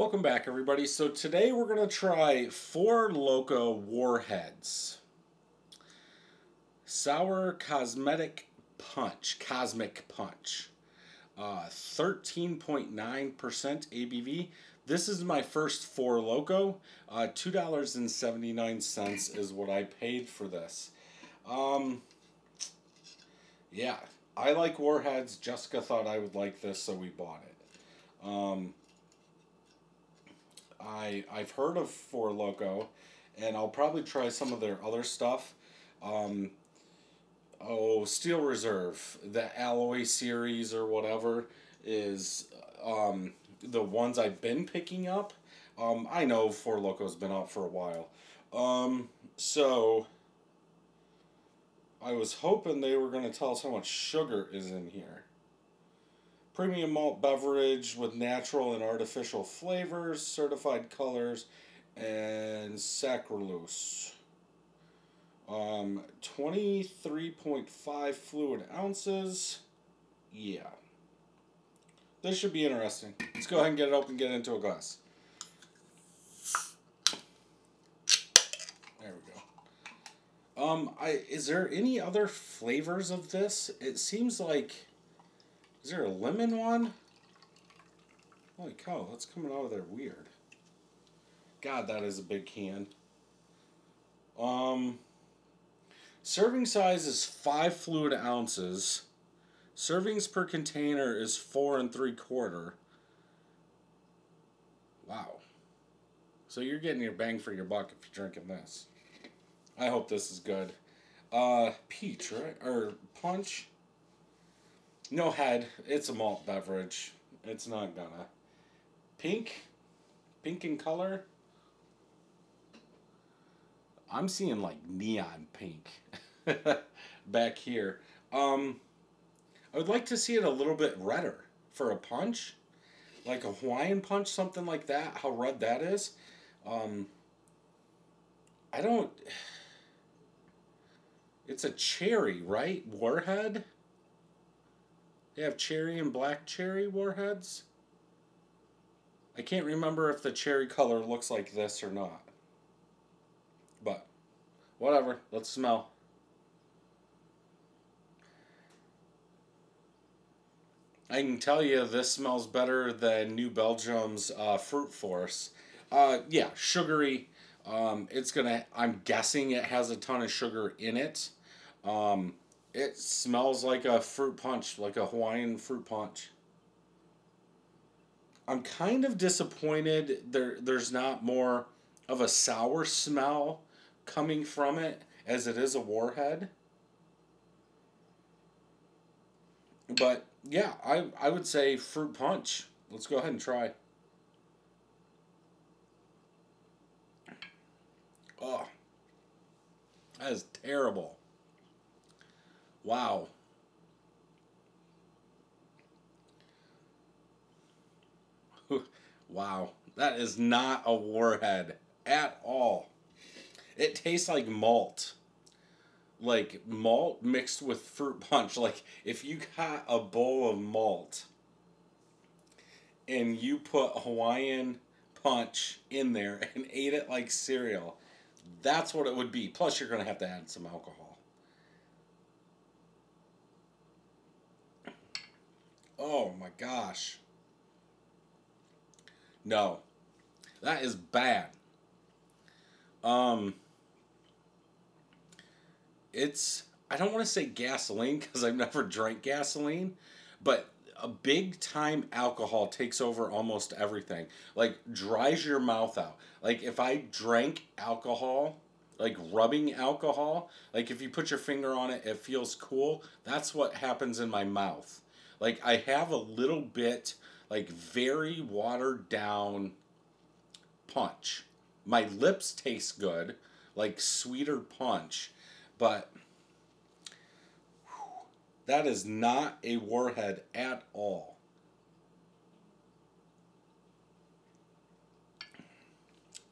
Welcome back, everybody. So today we're going to try Four Loko Warheads. Sour Cosmetic Punch. Cosmic Punch. Uh, 13.9% ABV. This is my first Four Loko. Uh, $2.79 is what I paid for this. Um, yeah, I like Warheads. Jessica thought I would like this, so we bought it. Um, I've heard of Four Loko, and I'll probably try some of their other stuff. Um, oh, Steel Reserve, the Alloy series or whatever is um, the ones I've been picking up. Um, I know Four Loko's been out for a while. Um, so I was hoping they were going to tell us how much sugar is in here. Premium malt beverage with natural and artificial flavors, certified colors, and saccharose. Um, 23.5 fluid ounces. Yeah. This should be interesting. Let's go ahead and get it open and get into a glass. There we go. Um, I is there any other flavors of this? It seems like is there a lemon one? Holy cow, that's coming out of there weird. God, that is a big can. Um, serving size is five fluid ounces. Servings per container is four and three quarter. Wow. So you're getting your bang for your buck if you're drinking this. I hope this is good. Uh, peach, right? Or punch? No head. It's a malt beverage. It's not gonna. Pink? Pink in color? I'm seeing like neon pink back here. Um, I would like to see it a little bit redder for a punch. Like a Hawaiian punch, something like that. How red that is. Um, I don't. It's a cherry, right? Warhead? They have cherry and black cherry warheads. I can't remember if the cherry color looks like this or not. But, whatever. Let's smell. I can tell you this smells better than New Belgium's uh, Fruit Force. Uh, yeah, sugary. Um, it's gonna. I'm guessing it has a ton of sugar in it. Um, it smells like a fruit punch, like a Hawaiian fruit punch. I'm kind of disappointed there there's not more of a sour smell coming from it as it is a warhead. But yeah, I, I would say fruit punch. Let's go ahead and try. Oh, that is terrible. Wow. wow. That is not a warhead at all. It tastes like malt. Like malt mixed with fruit punch. Like if you got a bowl of malt and you put Hawaiian punch in there and ate it like cereal, that's what it would be. Plus, you're going to have to add some alcohol. Oh my gosh. No. That is bad. Um it's I don't want to say gasoline because I've never drank gasoline, but a big time alcohol takes over almost everything. Like dries your mouth out. Like if I drank alcohol, like rubbing alcohol, like if you put your finger on it, it feels cool. That's what happens in my mouth. Like I have a little bit like very watered down punch. My lips taste good, like sweeter punch, but that is not a warhead at all.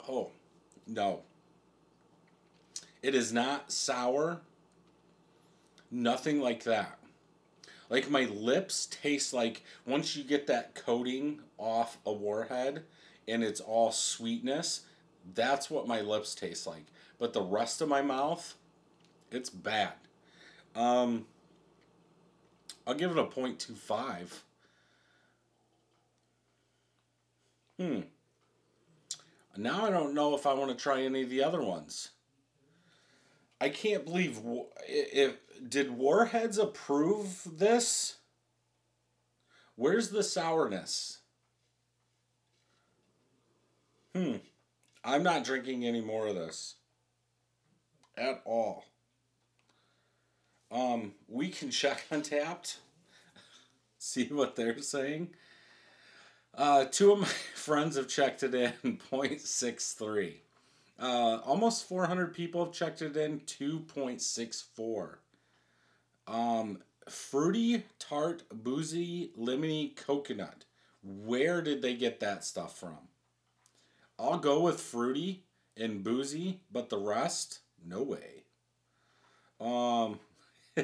Oh, no. It is not sour. Nothing like that. Like my lips taste like once you get that coating off a warhead, and it's all sweetness, that's what my lips taste like. But the rest of my mouth, it's bad. Um, I'll give it a 0.25. Hmm. Now I don't know if I want to try any of the other ones. I can't believe if did Warheads approve this? Where's the sourness? Hmm. I'm not drinking any more of this at all. Um, we can check Untappd, see what they're saying. Uh, two of my friends have checked it in 0.63. Uh, almost 400 people have checked it in 2.64. Um, fruity, tart, boozy, lemony coconut. Where did they get that stuff from? I'll go with fruity and boozy, but the rest, no way. Um,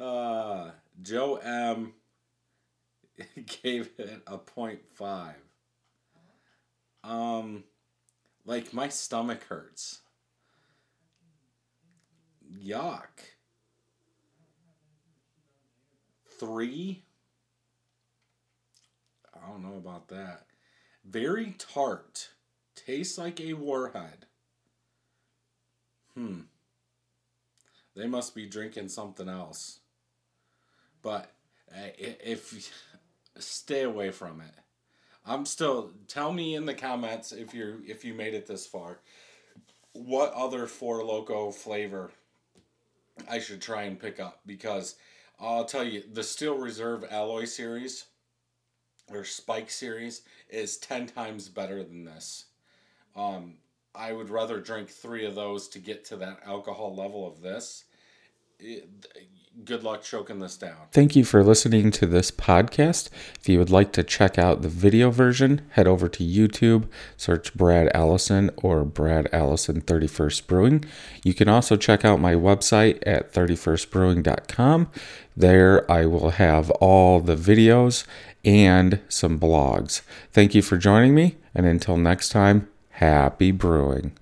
uh, Joe M gave it a point five. Um, like my stomach hurts. Yuck. Three. I don't know about that. Very tart. Tastes like a warhead. Hmm. They must be drinking something else. But uh, if stay away from it. I'm still tell me in the comments if you're if you made it this far. What other Four Loko flavor I should try and pick up because I'll tell you the Steel Reserve Alloy series or Spike series is 10 times better than this. Um, I would rather drink three of those to get to that alcohol level of this. Good luck choking this down. Thank you for listening to this podcast. If you would like to check out the video version, head over to YouTube, search Brad Allison or Brad Allison 31st Brewing. You can also check out my website at 31stbrewing.com. There I will have all the videos and some blogs. Thank you for joining me, and until next time, happy brewing.